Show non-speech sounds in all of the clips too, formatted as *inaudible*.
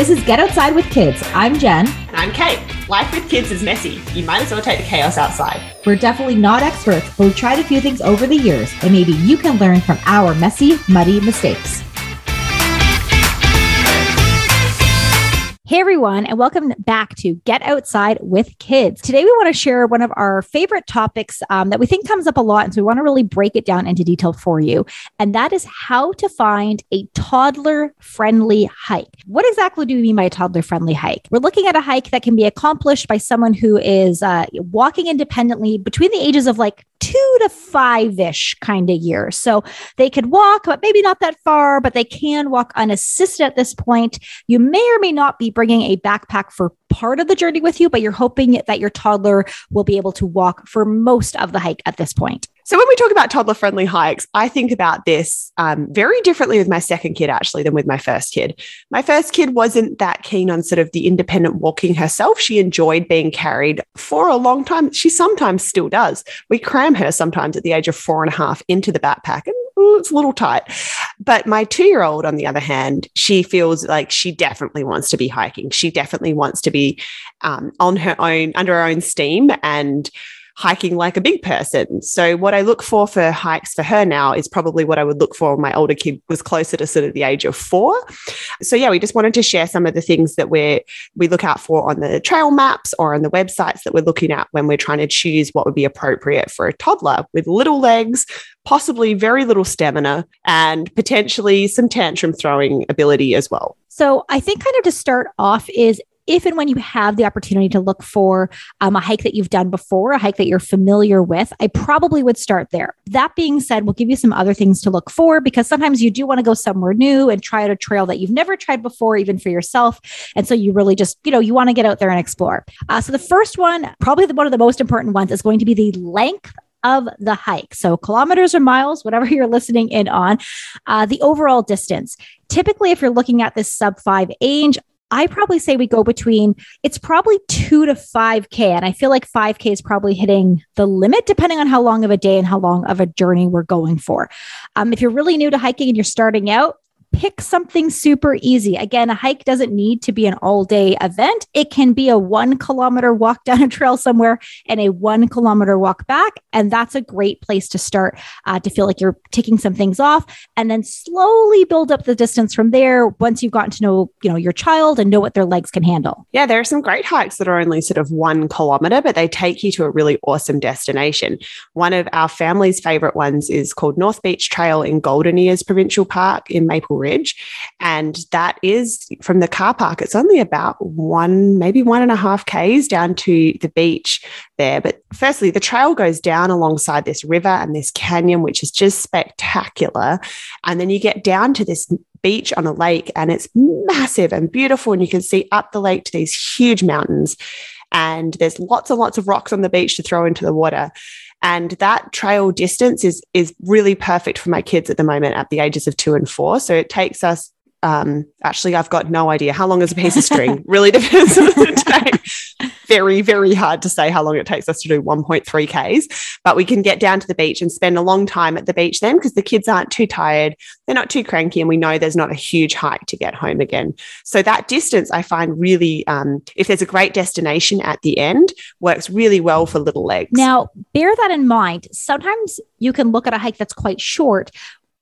This is Get Outside with Kids. I'm Jen. And I'm Kate. Life with kids is messy. You might as well take the chaos outside. We're definitely not experts, but we've tried a few things over the years, and maybe you can learn from our messy, muddy mistakes. Hey everyone, and welcome back to Get Outside with Kids. Today we want to share one of our favorite topics um, that we think comes up a lot, and so we want to really break it down into detail for you. And that is how to find a toddler-friendly hike. What exactly do we mean by a toddler-friendly hike? We're looking at a hike that can be accomplished by someone who is uh, walking independently between the ages of like two to five ish kind of years. So they could walk, but maybe not that far, but they can walk unassisted at this point. You may or may not be bringing a backpack for part of the journey with you, but you're hoping that your toddler will be able to walk for most of the hike at this point. So, when we talk about toddler friendly hikes, I think about this um, very differently with my second kid, actually, than with my first kid. My first kid wasn't that keen on sort of the independent walking herself. She enjoyed being carried for a long time. She sometimes still does. We cram her sometimes at the age of four and a half into the backpack, and it's a little tight. But my two year old, on the other hand, she feels like she definitely wants to be hiking. She definitely wants to be um, on her own, under her own steam. And hiking like a big person. So what I look for for hikes for her now is probably what I would look for when my older kid was closer to sort of the age of four. So yeah, we just wanted to share some of the things that we we look out for on the trail maps or on the websites that we're looking at when we're trying to choose what would be appropriate for a toddler with little legs, possibly very little stamina, and potentially some tantrum throwing ability as well. So I think kind of to start off is if and when you have the opportunity to look for um, a hike that you've done before, a hike that you're familiar with, I probably would start there. That being said, we'll give you some other things to look for because sometimes you do want to go somewhere new and try out a trail that you've never tried before, even for yourself. And so you really just, you know, you want to get out there and explore. Uh, so the first one, probably the, one of the most important ones, is going to be the length of the hike. So, kilometers or miles, whatever *laughs* you're listening in on, uh, the overall distance. Typically, if you're looking at this sub five age, I probably say we go between it's probably two to 5K. And I feel like 5K is probably hitting the limit depending on how long of a day and how long of a journey we're going for. Um, if you're really new to hiking and you're starting out, pick something super easy. Again, a hike doesn't need to be an all day event. It can be a one kilometer walk *laughs* down a trail somewhere and a one kilometer walk back. And that's a great place to start uh, to feel like you're taking some things off and then slowly build up the distance from there once you've gotten to know, you know, your child and know what their legs can handle. Yeah, there are some great hikes that are only sort of one kilometer, but they take you to a really awesome destination. One of our family's favorite ones is called North Beach Trail in Golden Ears Provincial Park in Maple Ridge. And that is from the car park, it's only about one, maybe one and a half Ks down to the beach there. But firstly, the trail goes down alongside this river and this canyon, which is just spectacular. And then you get down to this beach on a lake and it's massive and beautiful. And you can see up the lake to these huge mountains. And there's lots and lots of rocks on the beach to throw into the water. And that trail distance is is really perfect for my kids at the moment at the ages of two and four. So it takes us um, actually, I've got no idea how long is a piece of string. *laughs* really depends on the day. Very, very hard to say how long it takes us to do 1.3 Ks, but we can get down to the beach and spend a long time at the beach then because the kids aren't too tired. They're not too cranky. And we know there's not a huge hike to get home again. So that distance I find really, um, if there's a great destination at the end, works really well for little legs. Now, bear that in mind. Sometimes you can look at a hike that's quite short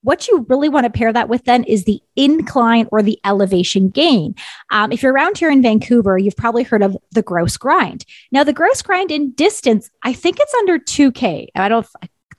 what you really want to pair that with then is the incline or the elevation gain. Um, if you're around here in Vancouver, you've probably heard of the Grouse Grind. Now, the Grouse Grind in distance, I think it's under 2K. I don't,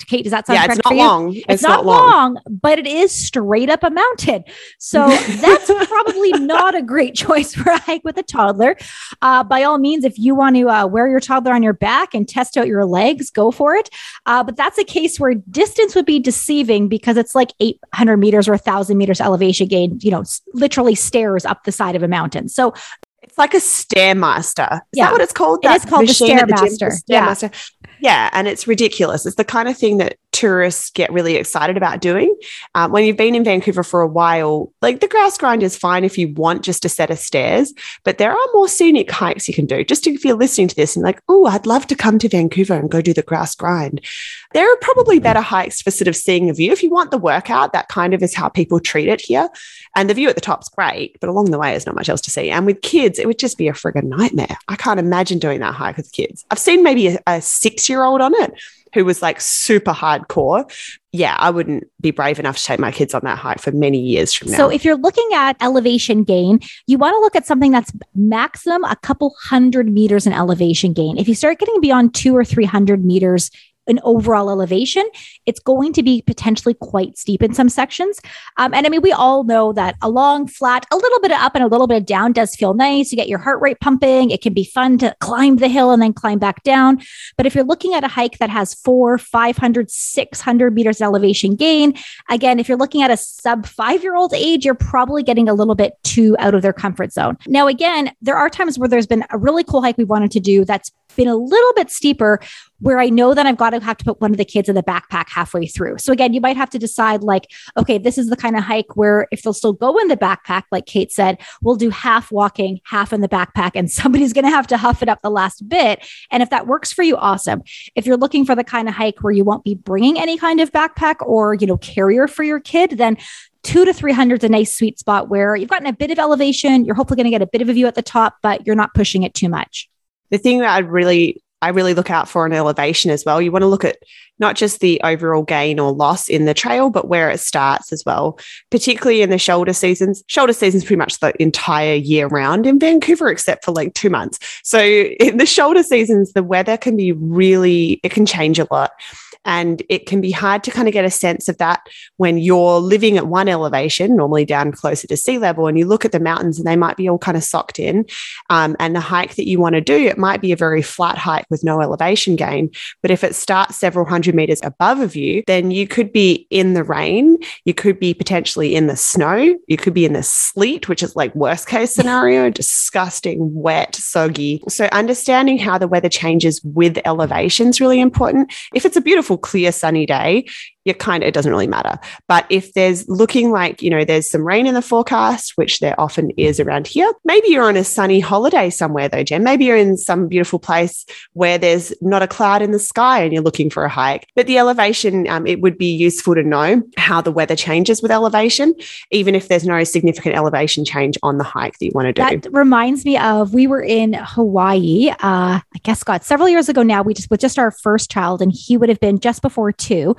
Kate, does that sound yeah, correct? It's not long. It's, it's not, not long. long. but it is straight up a mountain. So that's *laughs* probably not a great choice for a hike with a toddler. Uh, by all means, if you want to uh, wear your toddler on your back and test out your legs, go for it. Uh, but that's a case where distance would be deceiving because it's like 800 meters or 1,000 meters elevation gain, you know, literally stairs up the side of a mountain. So it's like a stairmaster. Is yeah. that what it's called? It is called the stairmaster. The stairmaster. Yeah. Yeah, and it's ridiculous. It's the kind of thing that tourists get really excited about doing. Um, when you've been in Vancouver for a while, like the Grouse Grind is fine if you want just a set of stairs, but there are more scenic hikes you can do. Just if you're listening to this and like, oh, I'd love to come to Vancouver and go do the Grouse Grind. There are probably better hikes for sort of seeing a view. If you want the workout, that kind of is how people treat it here. And the view at the top's great, but along the way, there's not much else to see. And with kids, it would just be a friggin' nightmare. I can't imagine doing that hike with kids. I've seen maybe a, a six year old on it who was like super hardcore, yeah, I wouldn't be brave enough to take my kids on that hike for many years from now. So, if you're looking at elevation gain, you want to look at something that's maximum a couple hundred meters in elevation gain. If you start getting beyond two or 300 meters an overall elevation, it's going to be potentially quite steep in some sections. Um, and I mean, we all know that a long, flat, a little bit of up and a little bit of down does feel nice. You get your heart rate pumping. It can be fun to climb the hill and then climb back down. But if you're looking at a hike that has four, 500, 600 meters elevation gain, again, if you're looking at a sub five year old age, you're probably getting a little bit too out of their comfort zone. Now, again, there are times where there's been a really cool hike we wanted to do that's been a little bit steeper where I know that I've got to have to put one of the kids in the backpack halfway through. So again, you might have to decide like, okay, this is the kind of hike where if they'll still go in the backpack, like Kate said, we'll do half walking, half in the backpack, and *laughs* somebody's going to have to huff it up the last bit. And if that works for you, awesome. If you're looking for the kind of hike where you won't be bringing any kind of backpack or, you know, carrier for your kid, then two to 300 is a nice sweet spot where you've gotten a bit of elevation. You're hopefully going to get a bit of a view at the top, but you're not pushing it too much the thing that I really I really look out for an elevation as well. You want to look at not just the overall gain or loss in the trail, but where it starts as well, particularly in the shoulder seasons. Shoulder seasons pretty much the entire year round in Vancouver, except for like two months. So in the shoulder seasons, the weather can be really, it can change a lot. And it can be hard to kind of get a sense of that when you're living at one elevation, normally down closer to sea level, and you look at the mountains and they might be all kind of socked in. Um, and the hike that you want to do, it might be a very flat hike with no elevation gain. But if it starts several hundred meters above of you, then you could be in the rain, you could be potentially in the snow, you could be in the sleet, which is like worst case scenario, *laughs* disgusting, wet, soggy. So understanding how the weather changes with elevation is really important. If it's a beautiful beautiful, clear, sunny day, you kind of, it doesn't really matter. But if there's looking like, you know, there's some rain in the forecast, which there often is around here, maybe you're on a sunny holiday somewhere though, Jen. Maybe you're in some beautiful place where there's not a cloud in the sky and you're looking for a hike. But the elevation, um, it would be useful to know how the weather changes with elevation, even if there's no significant elevation change on the hike that you want to do. That reminds me of we were in Hawaii, uh, I guess, God, several years ago now, we just with just our first child, and he would have been just before two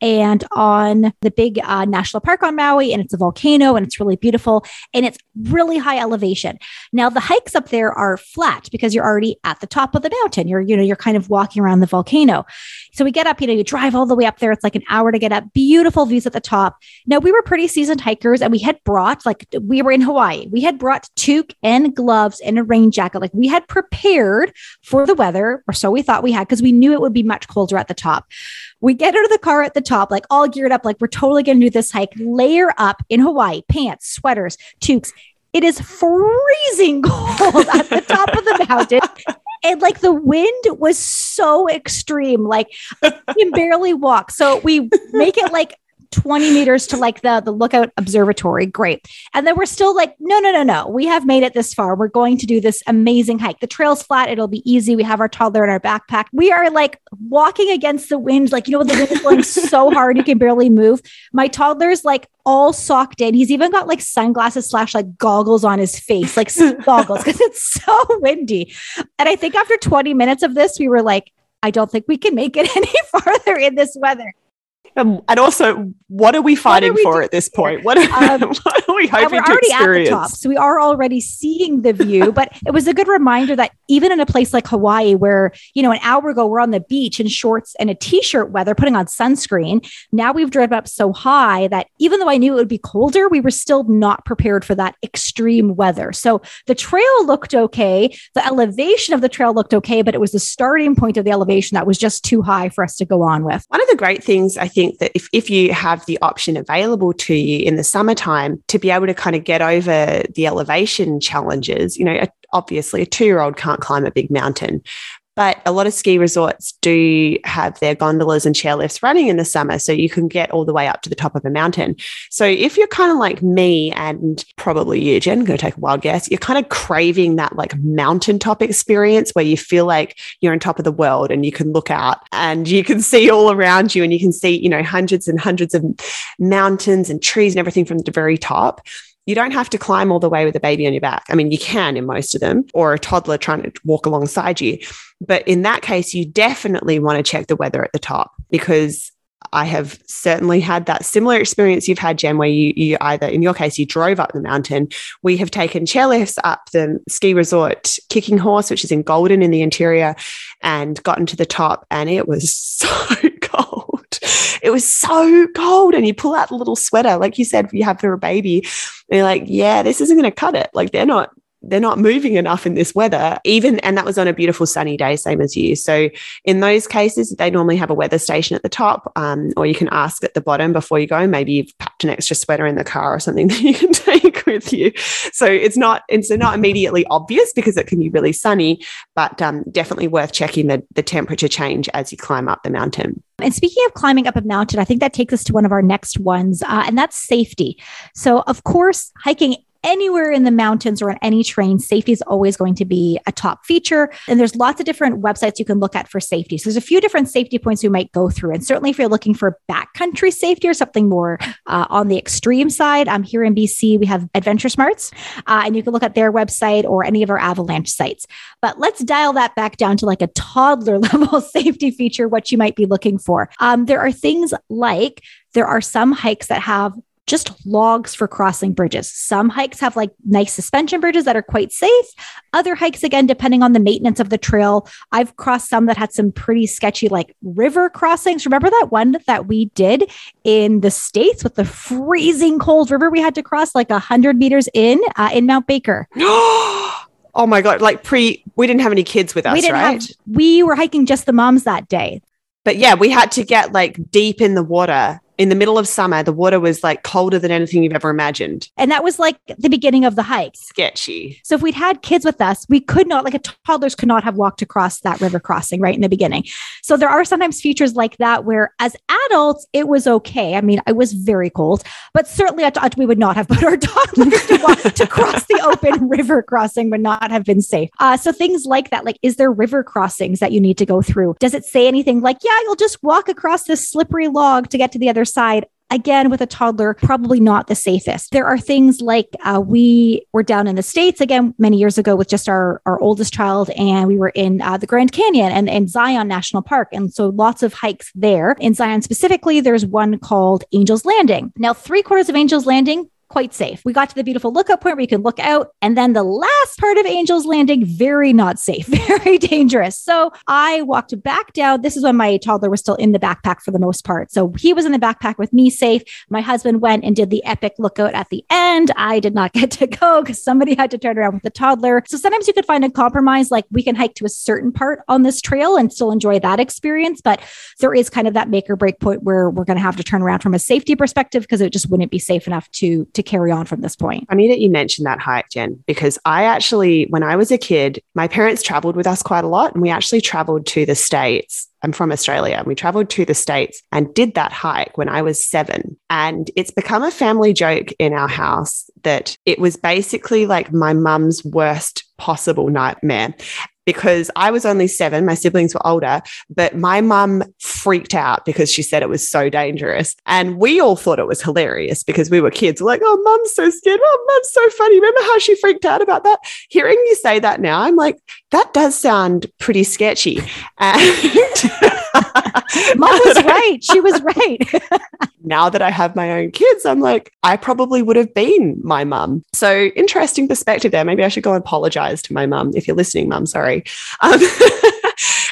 and on the big uh, national park on Maui, and it's a volcano and it's really beautiful and it's really high elevation. Now the hikes up there are flat because you're already at the top of the mountain. You're you know you're kind of walking around the volcano. So we get up, you know, you drive all the way up there. It's like an hour to get up. Beautiful views at the top. Now we were pretty seasoned hikers, and we had brought like we were in Hawaii. We had brought toque and gloves and a rain jacket. Like we had prepared for the weather, or so we thought we had, because we knew it would be much colder at the top. We get out of the car at the top, like all geared up, like we're totally going to do this hike, layer up in Hawaii, pants, sweaters, toques. It is freezing *laughs* cold at the top of the mountain. And like the wind was so extreme, like you can barely walk. So we make it like 20 meters to like the the lookout observatory. Great. And then we're still like no no no no. We have made it this far. We're going to do this amazing hike. The trail's flat. It'll be easy. We have our toddler in our backpack. We are like walking against the wind. Like you know the wind is blowing so *laughs* hard you can barely move? My toddler's like all socked in. He's even got like sunglasses slash like goggles on his face like *laughs* goggles because it's so windy. And i think after 20 minutes of this we were like I don't think we can make it *laughs* any farther in this weather. Um, and also, what are we fighting *laughs* are we for at this point? What are, um, what are we hoping to experience? Top, so we are already seeing the view, *laughs* but it was a good reminder that even in a place like Hawaii, where you know an hour ago we're on the beach in shorts and a t-shirt weather, putting on sunscreen. Now we've driven up so high that even though I knew it would be colder, we were still not prepared for that extreme weather. So the trail looked okay, the elevation of the trail looked okay, but it was the starting point of the elevation that was just too high for us to go on with. One of the great things I think think that if, if you have the option available to you in the summertime to be able to kind of get over the elevation challenges, you know, obviously a two year old can't climb a big mountain, But a lot of ski resorts do have their gondolas and chairlifts running in the summer. So you can get all the way up to the top of a mountain. So if you're kind of like me and probably you, Jen, going to take a wild guess, you're kind of craving that like mountaintop experience where you feel like you're on top of the world and you can look out and you can see all around you and you can see, you know, hundreds and hundreds of mountains and trees and everything from the very top you don't have to climb all the way with a baby on your back. I mean, you can in most of them, or a toddler trying to walk alongside you. But in that case, you definitely want to check the weather at the top because I have certainly had that similar experience you've had, Jen, where you, you either, in your case, you drove up the mountain. We have taken chairlifts up the ski resort Kicking Horse, which is in Golden in the interior, and gotten to the top, and it was *laughs* so. It was so cold. And you pull out the little sweater, like you said, you have for a baby. And you're like, yeah, this isn't going to cut it. Like they're not they're not moving enough in this weather even and that was on a beautiful sunny day same as you. So in those cases they normally have a weather station at the top um, or you can ask at the bottom before you go. Maybe you've packed an extra sweater in the car or something *laughs* that you can take with you. So it's not it's not immediately obvious because it can be really sunny but um, definitely worth checking the, the temperature change as you climb up the mountain. And speaking of climbing up a mountain, I think that takes us to one of our next ones, uh, and that's safety. So, of course, hiking anywhere in the mountains or on any terrain, safety is always going to be a top feature. And there's lots of different websites you can look at for safety. So there's a few different safety points we might go through. And certainly if you're looking for backcountry safety or something more uh, on the extreme side, um, here in BC, we have Adventure Smarts, uh, and you can look at their website or any of our avalanche sites. But let's dial that back down to like a toddler *laughs* level safety feature, what you might be looking for. Um, there are things like there are some hikes that have just logs for crossing bridges. Some hikes have like nice suspension bridges that are quite safe. Other hikes, again, depending on the maintenance of the trail, I've crossed some that had some pretty sketchy like river crossings. Remember that one that we did in the States with the freezing cold river we had to cross like 100 meters in uh, in Mount Baker? *gasps* Oh my God. Like pre, we didn't have any kids with us, we didn't right? Have, we were hiking just the moms that day. But yeah, we had to get like deep in the water in the middle of summer, the water was like colder than anything you've ever imagined. And that was like the beginning of the hike. Sketchy. So if we'd had kids with us, we could not, like a toddlers could not have walked across that river crossing right in the beginning. So there are sometimes features like that where as adults, it was okay. I mean, I was very cold, but certainly we would not have put our *laughs* toddlers to, walk, to cross the open *laughs* river crossing would not have been safe. Uh, so things like that, like, is there river crossings that you need to go through? Does it say anything like, yeah, you'll just walk across this slippery log to get to the other side. Again, with a toddler, probably not the safest. There are things like uh, we were down in the States again many years ago with just our, our oldest child, and we were in uh, the Grand Canyon and, and Zion National Park. And so lots of hikes there. In Zion specifically, there's one called Angel's Landing. Now, three quarters of Angel's Landing quite safe. We got to the beautiful lookout point where you can look out. And then the last part of Angel's Landing, very not safe, *laughs* very dangerous. So I walked back down. This is when my toddler was still in the backpack for the most part. So he was in the backpack with me safe. My husband went and did the epic lookout at the end. I did not *laughs* get to go because somebody had to turn around with the toddler. So sometimes you could find a compromise, like we can hike to a certain part on this trail and still enjoy that experience. But there is kind of that make or break point where we're going to have to turn around from a safety perspective because it just wouldn't be safe enough to, to carry on from this point. I mean that you mentioned that hike, Jen, because I actually, when I was a kid, my parents traveled with us quite a lot and we actually traveled to the States. I'm from Australia and we traveled to the States and did that hike when I was seven. And it's become a family joke in our house that it was basically like my mum's worst possible nightmare because I was only seven, my siblings were older, but my mum freaked out because she said it was so dangerous. And we all thought it was hilarious because we were kids. We're like, oh, mum's so scared. Oh, mum's so funny. Remember how she freaked out about that? Hearing you say that now, I'm like, that does sound pretty sketchy. And *laughs* Mom *laughs* was right. She was right. *laughs* now that I have my own kids, I'm like, I probably would have been my mum. So interesting perspective there. Maybe I should go and apologize to my mum. If you're listening, mum, sorry. Um, *laughs*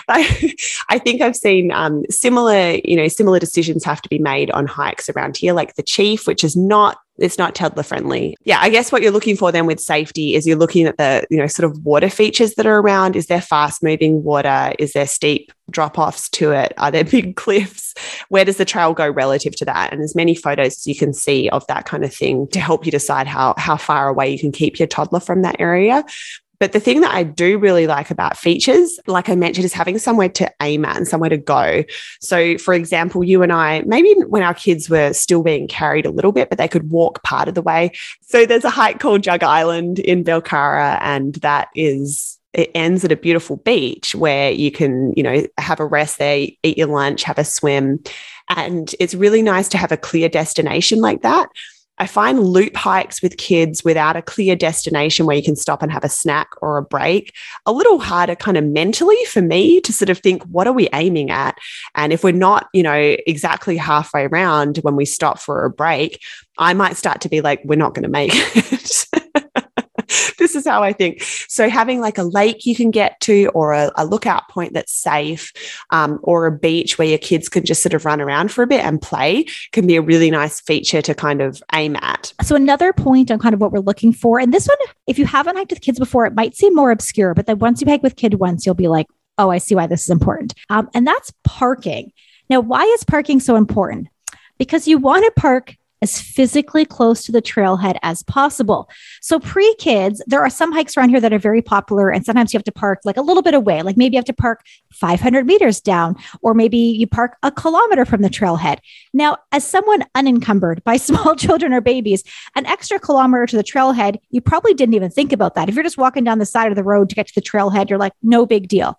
I, I think I've seen um, similar, you know, similar decisions have to be made on hikes around here, like the Chief, which is not it's not toddler friendly. Yeah, I guess what you're looking for then with safety is you're looking at the, you know, sort of water features that are around. Is there fast moving water? Is there steep drop offs to it? Are there *laughs* big cliffs? Where does the trail go relative to that? And as many photos as you can see of that kind of thing to help you decide how how far away you can keep your toddler from that area. But the thing that I do really like about features, like I mentioned, is having somewhere to aim at and somewhere to go. So, for example, you and I, maybe when our kids were still being carried a little bit, but they could walk part of the way. So, there's a hike called Jug Island in Belcarra, and that is it ends at a beautiful beach where you can, you know, have a rest there, eat your lunch, have a swim. And it's really nice to have a clear destination like that. I find loop hikes with kids without a clear destination where you can stop and have a snack or a break a little harder kind of mentally for me to sort of think what are we aiming at? And if we're not you know exactly halfway around when we stop for a break I might start to be like we're not going to make *laughs* it is how I think. So having like a lake you can get to, or a, a lookout point that's safe, um, or a beach where your kids can just sort of run around for a bit and play, can be a really nice feature to kind of aim at. So another point on kind of what we're looking for, and this one, if you haven't hiked with kids before, it might seem more obscure, but then once you hike with kid once, you'll be like, oh, I see why this is important. Um, and that's parking. Now, why is parking so important? Because you want to park as physically close to the trailhead as possible. So, pre kids, there are some hikes around here that are very popular, and sometimes you have to park like a little bit away. Like maybe you have to park 500 meters down, or maybe you park a kilometer from the trailhead. Now, as someone unencumbered by *laughs* small children or babies, an extra kilometer to the trailhead, you probably didn't even think about that. If you're just walking down the side of the road to get to the trailhead, you're like, no big deal.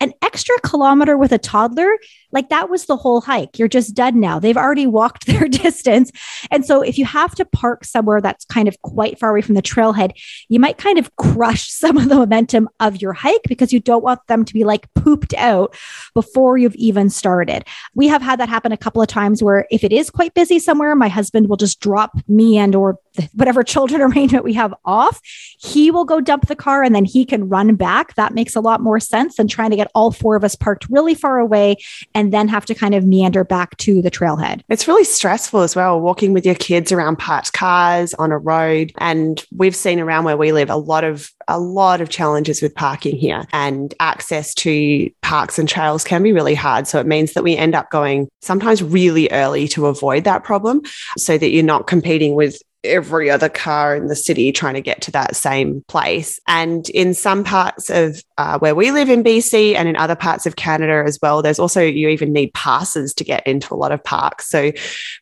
An extra kilometer with a toddler, like that was the whole hike. You're just done now. They've already walked *laughs* their distance. And so if you have to park somewhere that's kind of quite far away from the trailhead, you might kind of crush *laughs* some of the momentum of your hike because you don't want them to be like pooped out before you've even started. We have had that happen a couple of times where if it is quite busy somewhere, my husband will just drop me and or whatever *laughs* children arrangement we have off. He will go dump the car and then he can run back. That makes a lot more sense than trying to get all four of us parked really far away then have to kind of meander back to the trailhead. It's really stressful as well, walking with your kids around parked cars on a road. And we've seen around where we live a lot of a lot of challenges with parking here and access to parks and trails can be really hard. So it means that we end up going sometimes really early to avoid that problem so that you're not competing with every other car in the city trying to get to that same place. And in some parts of uh, where we live in BC and in other parts of Canada as well, there's also, you even need passes to get into a lot of parks. So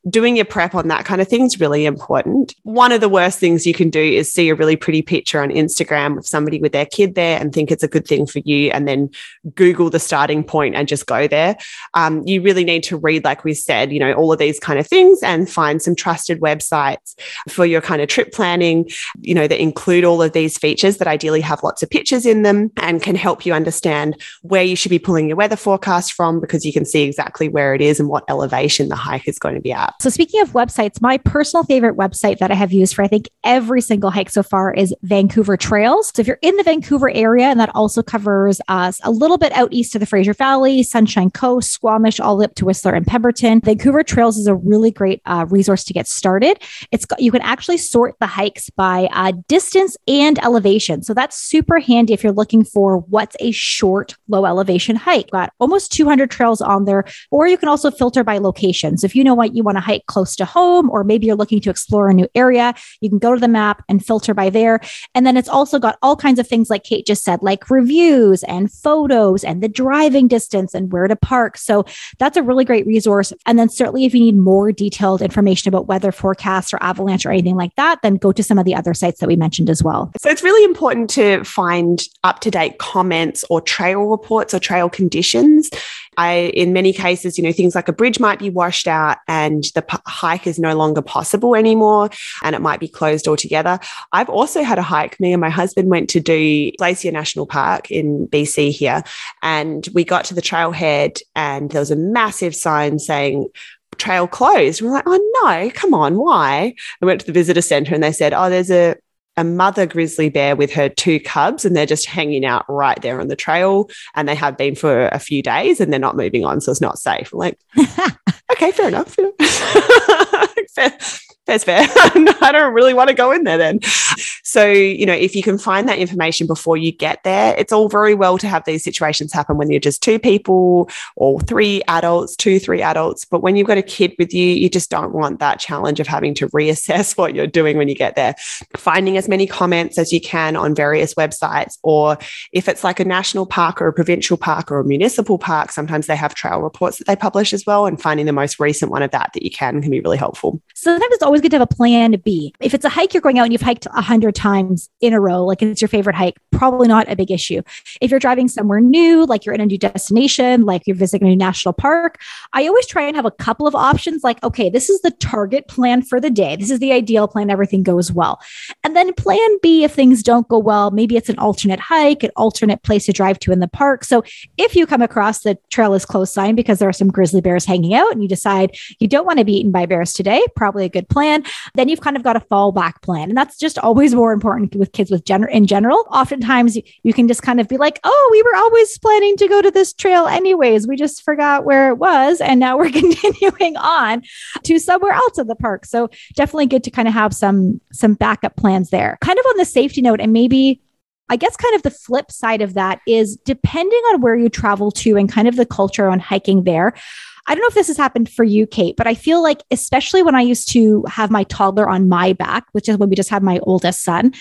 doing your prep on that kind of thing is really important. One of the worst things you can do is see a really pretty picture on Instagram of somebody with their kid there and think it's a good thing for you, and then Google the starting point and just go there. Um, you really need to read, like we said, you know, all of these kind of things and find some trusted websites for your kind of trip planning, you know, that include all of these features that ideally have lots of pictures in them and can help you understand where you should be pulling your weather forecast from because you can see exactly where it is and what elevation the hike is going to be at. So, speaking of websites, my personal favorite website that I have used for I think every single hike so far is Vancouver Trails. So, if you're in the Vancouver area, and that also covers us a little bit out east of the Fraser Valley, Sunshine Coast, Squamish, all up to Whistler and Pemberton, Vancouver Trails is a really great uh, resource to get started. It's got, you can actually sort the hikes by uh, distance and elevation. So that's super handy if you're looking for what's a short, low elevation hike. Got almost 200 trails on there, or you can also filter by location. So If you know what you want to hike close to home, or maybe you're looking to explore a new area, you can go to the map and filter by there. And then it's also got all kinds of things like Kate just said, like reviews and photos and the driving distance and where to park. So that's a really great resource. And then certainly if you need more detailed information about weather forecasts or avalanche or anything like that, then go to some of the other sites that we mentioned as well. So it's really important to find up to date comments or trail reports or trail conditions. I, in many cases, you know, things like a bridge might be washed out and the p- hike is no longer possible anymore and it might be closed altogether. I've also had a hike. Me and my husband went to do Glacier National Park in BC here and we got to the trailhead and there was a massive sign saying trail closed. We're like, oh no, come on, why? I went to the visitor center and they said, oh, there's a a mother grizzly bear with her two cubs and they're just hanging out right there on the trail and they have been for a few days and they're not moving on so it's not safe I'm like *laughs* okay fair enough *laughs* fair, fair *laughs* i don't really want to go in there then So, you know, if you can find that information before you get there, it's all very well to have these situations happen when you're just two people or three adults, two, three adults. But when you've got a kid with you, you just don't want that challenge of having to reassess *laughs* what you're doing when you get there. Finding as many comments as you can on various websites, or if it's like a national park or a provincial park or a municipal park, sometimes they have trail reports that they publish as well. And finding the most recent one of that that you can can be really helpful. Sometimes it's always good to have a plan B. If it's a hike you're going out and you've hiked a hundred times in a row, like it's your favorite hike, probably not a big issue. If you're driving somewhere new, like you're in a new destination, like you're visiting a new national park, I always try and have a couple of options like, okay, this is the target plan for the day. This is the ideal plan. Everything goes well. And then plan B, if things don't go well, maybe it's an alternate hike, an alternate place to drive to in the park. So if you come across the trail is closed sign because there are some grizzly bears hanging out and you decide you don't want to be eaten by bears today, probably a good plan, then you've kind of got a fallback plan. And that's just always more important with kids with gen- in general. Oftentimes you can just kind of be like, oh, we were always planning to go to this trail anyways. We just forgot where it was. And now we're *laughs* continuing on to somewhere else in the park. So definitely good to kind of have some some backup plans there. Kind of on the safety note, and maybe I guess kind of the flip side of that is depending on where you travel to and kind of the culture on hiking there. I don't know if this has happened for you, Kate, but I feel like, especially when I used to have my toddler on my back, which is when we just had my oldest son,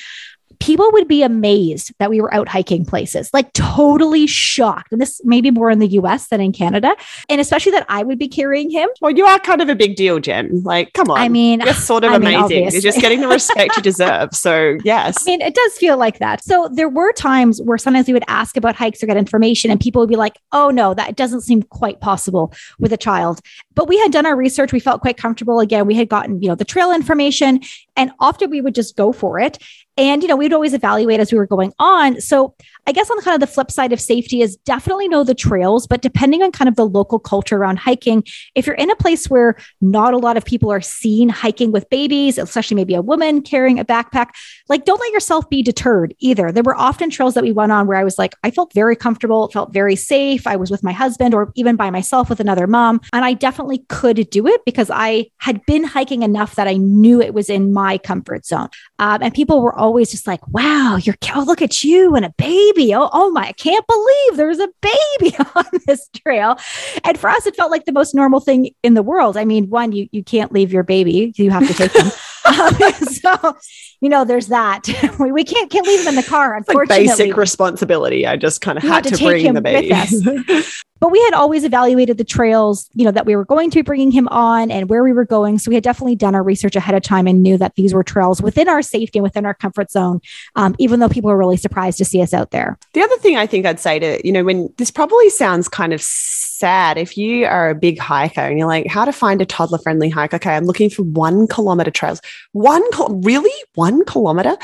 people would be amazed that we were out hiking places, like totally shocked. And this maybe more in the US than in Canada. And especially that I would be carrying him. Well, you are kind of a big deal, Jen. Like, come on. I mean, you're sort of I amazing. Mean, you're just getting the respect you deserve. So, *laughs* yes. I mean, it does feel like that. So, there were times where sometimes we would ask about hikes or get information, and people would be like, oh, no, that doesn't seem quite possible with a child. But we had done our research. We felt quite comfortable. Again, we had gotten, you know, the trail information, and often we would just go for it. And, you know, we'd always evaluate as we were going on. So I guess on kind of the flip side of safety is definitely know the trails, but depending on kind of the local culture around hiking, if you're in a place where not a lot of people are seen hiking with babies, especially maybe a woman carrying a backpack, like don't let yourself be deterred either. There were often trails that we went on where I was like, I felt very comfortable, felt very safe. I was with my husband or even by myself with another mom. And I definitely could do it because I had been hiking enough that I knew it was in my comfort zone. Um, and people were always just like, wow, you're, oh, look at you and a baby baby. Oh, oh my, I can't believe there's a baby *laughs* on this trail. And for us, it felt like the most normal thing in the world. I mean, one, you, you can't leave your baby, you have to take them. *laughs* um, *laughs* so, you know, there's that. we, we can't, can't leave them in the car, unfortunately. Like basic responsibility. I just kind of had to, to bring the baby. But we had always evaluated the trails you know that we were going to be bringing him on and where we were going. So we had definitely done our research ahead of time and knew that these were trails within our safety and within our comfort zone um, even though people were really surprised to see us out there. The other thing i think i'd say to you know when this probably sounds kind of sad. If you are a big hiker and you're like how to find a toddler friendly hike? Okay i'm looking for one kilometer trails. One really? One kilometer?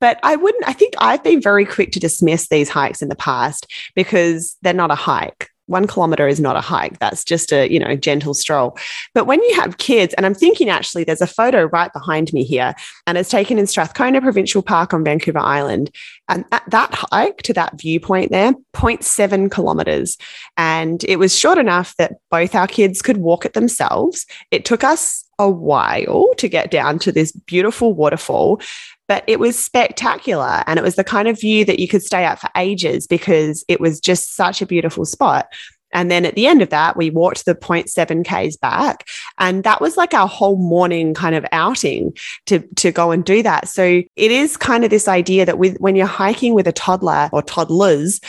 But I wouldn't, I think I've been very quick to dismiss these hikes in the past because they're not a hike one kilometer is not a hike. That's just a, you know, gentle stroll. But when you have kids, and I'm thinking actually there's a photo right behind me here, and it's taken in Strathcona Provincial Park on Vancouver Island. And at that hike to that viewpoint there, 0.7 kilometers. And it was short enough that both our kids could walk it themselves. It took us a while to get down to this beautiful waterfall but it was spectacular. And it was the kind of view that you could stay at for ages because it was just such a beautiful spot. And then at the end of that, we walked the 0.7 Ks back. And that was like our whole morning kind of outing to, to go and do that. So it is kind of this idea that with, when you're hiking with a toddler or toddlers,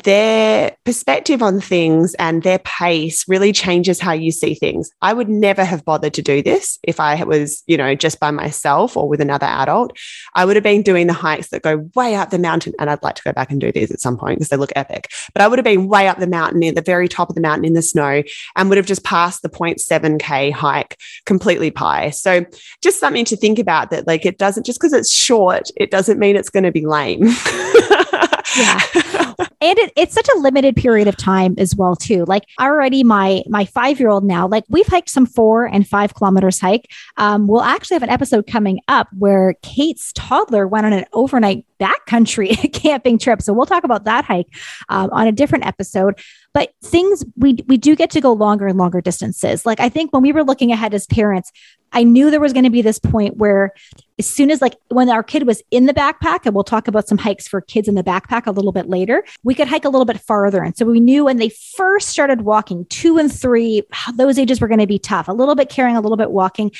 their perspective on things and their pace really changes how you see things. I would never have bothered to do this if I was, you know, just by myself or with another adult. I would have been doing the hikes that go way up the mountain. And I'd like to go back and do these at some point because they look epic. But I would have been way up the mountain near the very top of the mountain in the snow and would have just passed the 0.7K hike completely pie. So just something to think about that, like, it doesn't just because it's short, it doesn't mean it's going to be lame. *laughs* yeah. *laughs* And it, it's such a limited period of time as well too. Like already my my five year old now like we've hiked some four and five kilometers hike. Um, we'll actually have an episode coming up where kate's toddler went on an overnight backcountry *laughs* camping trip. So we'll talk about that hike um, on a different episode. But things we we do get to go longer and longer distances. Like i think when we were looking ahead as parents I knew there was going to be this point where as soon as like when our kid was in the backpack, and we'll talk about some hikes for kids in the backpack a little bit later, we could hike a little bit farther. And so we knew when they first started walking, two and three, those ages were going to be tough, a little bit carrying, a little bit walking.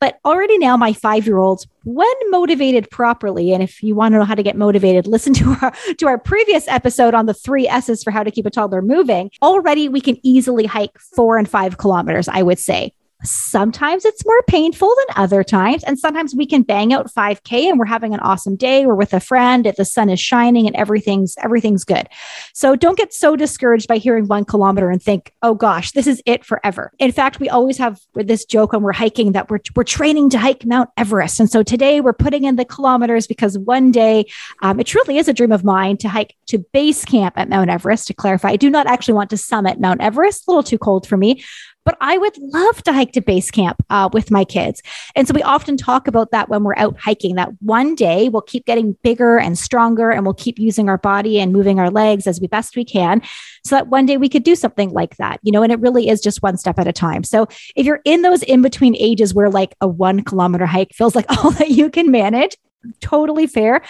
But already now, my five year olds, when motivated properly, and if you want to know how to get motivated, listen to our to our previous episode on the three S's for how to keep a toddler moving. Already, we can easily hike four and five kilometers. I would say Sometimes it's more painful than other times. And sometimes we can bang out 5K and we're having an awesome day. We're with a friend, the sun is shining and everything's everything's good. So don't get so discouraged by hearing one kilometer and think, oh gosh, this is it forever. In fact, we always have this joke when we're hiking that we're we're training to hike Mount Everest. And so today we're putting in the kilometers because one day um, it truly is a dream of mine to hike to base camp at Mount Everest. To clarify, I do not actually want to summit Mount Everest, a little too cold for me but I would love to hike to base camp uh, with my kids. And so we often talk about that when we're out hiking, that one day we'll keep getting bigger and stronger and we'll keep using our body and moving our legs as we best we can so that one day we could do something like that, you know, and it really is just one step at a time. So if you're in those in between ages where like a one kilometer hike feels like *laughs* all that you can manage, totally fair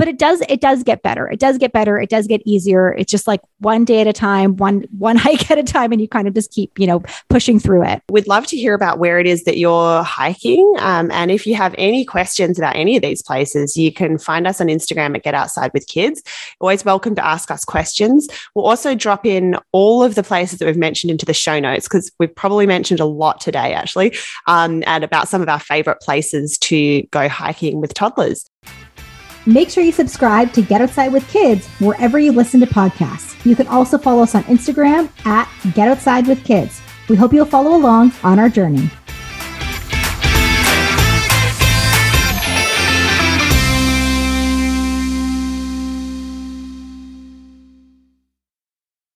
but it does it does get better. It does get better. It does get easier. It's just like one day at a time one one *laughs* hike at a time and you kind of just keep you know pushing through it. We'd love to hear about where it is that you're hiking um, and if you have any questions about any of these places you can find us on instagram at get outside with kids. Always welcome to ask us questions. We'll also drop in all of the places that we've mentioned into the show notes because we've probably mentioned a lot today actually um, and about some of our favorite places to go hiking with toddlers Make sure you subscribe to Get Outside with Kids wherever you listen to podcasts. You can also follow us on Instagram at Get Outside with Kids. We hope you'll follow along on our journey.